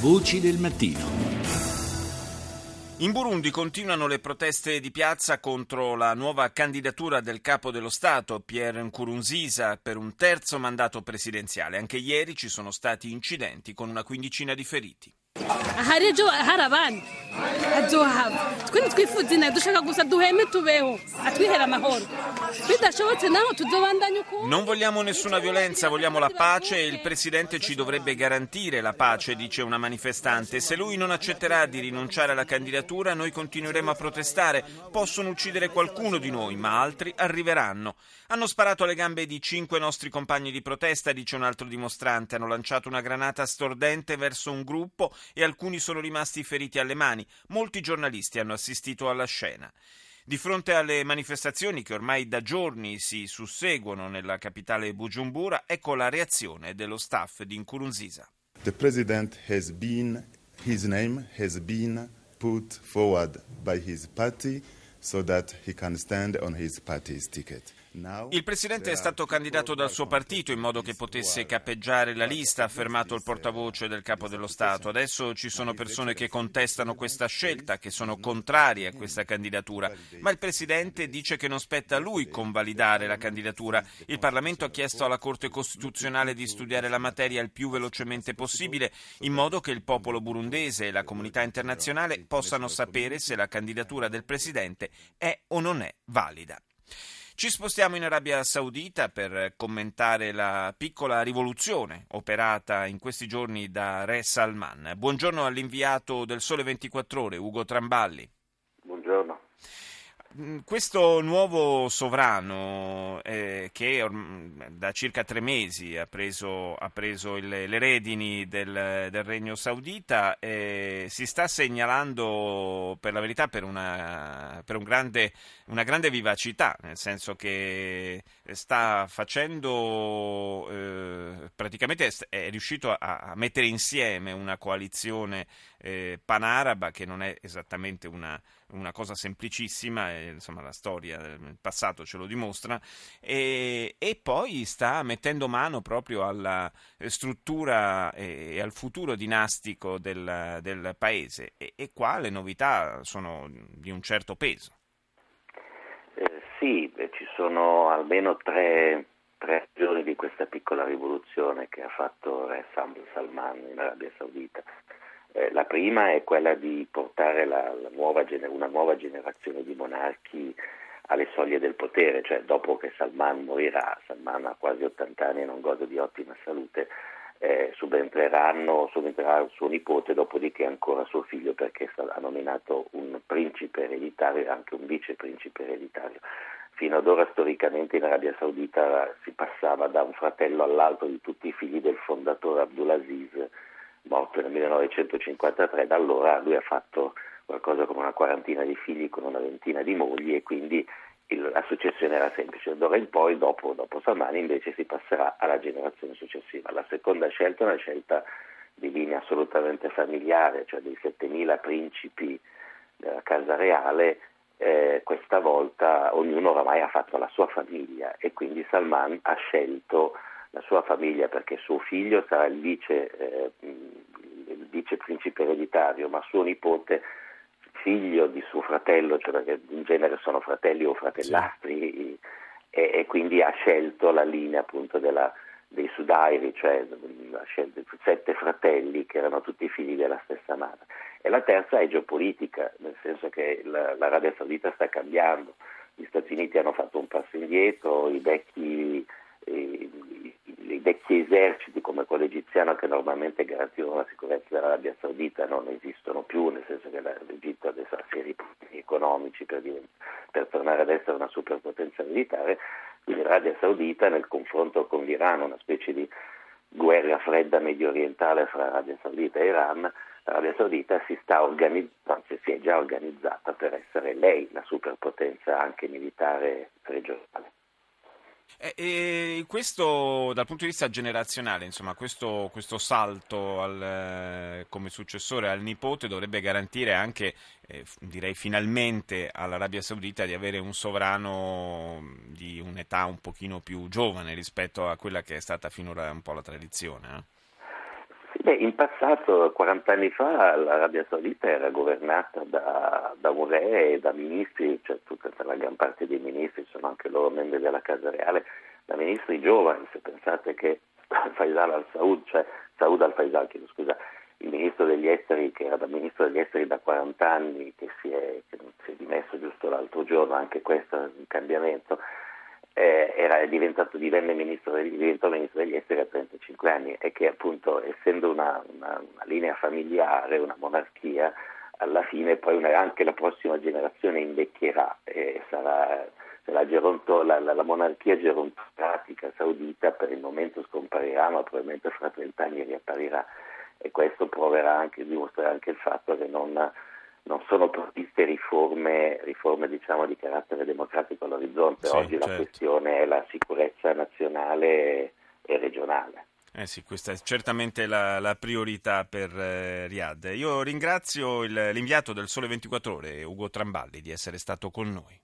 Voci del mattino. In Burundi continuano le proteste di piazza contro la nuova candidatura del capo dello Stato, Pierre Nkurunziza, per un terzo mandato presidenziale. Anche ieri ci sono stati incidenti con una quindicina di feriti. Hari ejo hari abandi inaha dushaka gusa duheme tubeho atwihera amahoro bidashobotse naho tuzobandanya ukuntu Non vogliamo nessuna violenza, vogliamo la pace e il Presidente ci dovrebbe garantire la pace, dice una manifestante. Se lui non accetterà di rinunciare alla candidatura, noi continueremo a protestare. Possono uccidere qualcuno di noi, ma altri arriveranno. Hanno sparato alle gambe di cinque nostri compagni di protesta, dice un altro dimostrante. Hanno lanciato una granata stordente verso un gruppo e alcuni sono rimasti feriti alle mani. Molti giornalisti hanno assistito alla scena. Di fronte alle manifestazioni che ormai da giorni si susseguono nella capitale Bujumbura, ecco la reazione dello staff di Nkurunziza. The president has been, his name has been put forward by his party so that he can stand on his party's ticket. Il presidente è stato candidato dal suo partito in modo che potesse cappeggiare la lista, ha affermato il portavoce del capo dello Stato. Adesso ci sono persone che contestano questa scelta, che sono contrarie a questa candidatura, ma il presidente dice che non spetta a lui convalidare la candidatura. Il Parlamento ha chiesto alla Corte Costituzionale di studiare la materia il più velocemente possibile, in modo che il popolo burundese e la comunità internazionale possano sapere se la candidatura del presidente è o non è valida. Ci spostiamo in Arabia Saudita per commentare la piccola rivoluzione operata in questi giorni da Re Salman. Buongiorno all'inviato del Sole 24 Ore, Ugo Tramballi. Mm, Questo nuovo sovrano eh, che da circa tre mesi ha preso, ha preso il- le redini del, del Regno Saudita eh, si sta segnalando per la verità per, una, per un grande, una grande vivacità, nel senso che sta facendo eh, praticamente è, è riuscito a, a mettere insieme una coalizione eh, panaraba che non è esattamente una, una cosa semplicissima, eh, insomma la storia del passato ce lo dimostra, e, e poi sta mettendo mano proprio alla eh, struttura e, e al futuro dinastico del, del paese e, e qua le novità sono di un certo peso. Eh, sì, eh, ci sono almeno tre, tre di questa piccola rivoluzione che ha fatto Re Salman in Arabia Saudita. Eh, la prima è quella di portare la- la nuova una nuova generazione di monarchi alle soglie del potere, cioè dopo che Salman morirà, Salman ha quasi 80 anni e non gode di ottima salute, eh, subentreranno, subentrerà suo nipote, dopodiché ancora suo figlio perché ha nominato un principe ereditario e anche un viceprincipe ereditario. Fino ad ora storicamente in Arabia Saudita si passava da un fratello all'altro di tutti i figli del fondatore Abdulaziz, morto nel 1953, da allora lui ha fatto qualcosa come una quarantina di figli con una ventina di mogli e quindi il- la successione era semplice. D'ora in poi, dopo, dopo Salmani, invece si passerà alla generazione successiva. La seconda scelta è una scelta di linea assolutamente familiare, cioè dei 7000 principi della Casa Reale, eh, questa volta ognuno oramai ha fatto la sua famiglia e quindi Salman ha scelto la sua famiglia perché suo figlio sarà il vice, eh, il vice principe ereditario, ma suo nipote figlio di suo fratello, cioè perché in genere sono fratelli o fratellastri, e, e quindi ha scelto la linea appunto della, dei Sudairi, cioè ha scelto sette fratelli che erano tutti figli della stessa madre. E la terza è geopolitica, nel senso che la- l'Arabia Saudita sta cambiando, gli Stati Uniti hanno fatto un passo indietro, i vecchi, vecchi eserciti come quello egiziano che normalmente garantivano la sicurezza dell'Arabia Saudita non esistono più, nel senso che l'Egitto adesso ha seri problemi economici per, per tornare ad essere una superpotenza militare, l'Arabia Saudita nel confronto con l'Iran, una specie di guerra fredda medio orientale fra Arabia Saudita e Iran, l'Arabia Saudita si sta organizzando, anzi si è già organizzata per essere lei la superpotenza anche militare regionale. E, e questo dal punto di vista generazionale, insomma, questo, questo salto al, eh, come successore al nipote dovrebbe garantire anche, eh, direi finalmente, all'Arabia Saudita di avere un sovrano di un'età un pochino più giovane rispetto a quella che è stata finora un po' la tradizione. eh? Beh, in passato, 40 anni fa, l'Arabia Saudita era governata da, da un re e da ministri, cioè tutta la gran parte dei ministri sono anche loro membri della Casa Reale, da ministri giovani. Se pensate che Faisal al-Saud, cioè Saud al-Faisal, chiedo scusa, il ministro degli esteri, che era da ministro degli esteri da 40 anni, che si è, che si è dimesso giusto l'altro giorno, anche questo è un cambiamento, eh, era diventato, ministro degli, diventò ministro degli esteri a 35 anni e che appunto essendo una, una, una linea familiare, una monarchia, alla fine poi una, anche la prossima generazione invecchierà e sarà la, geronto, la, la, la, monarchia gerontocratica saudita per il momento scomparirà, ma probabilmente fra 30 anni riapparirà. E questo proverà anche, dimostrerà anche il fatto che non non sono previste riforme, riforme diciamo, di carattere democratico all'orizzonte. Sì, Oggi certo. la questione è la sicurezza nazionale e regionale. Eh sì, questa è certamente la, la priorità per eh, Riyadh. Io ringrazio il, l'inviato del Sole 24 Ore, Ugo Tramballi, di essere stato con noi.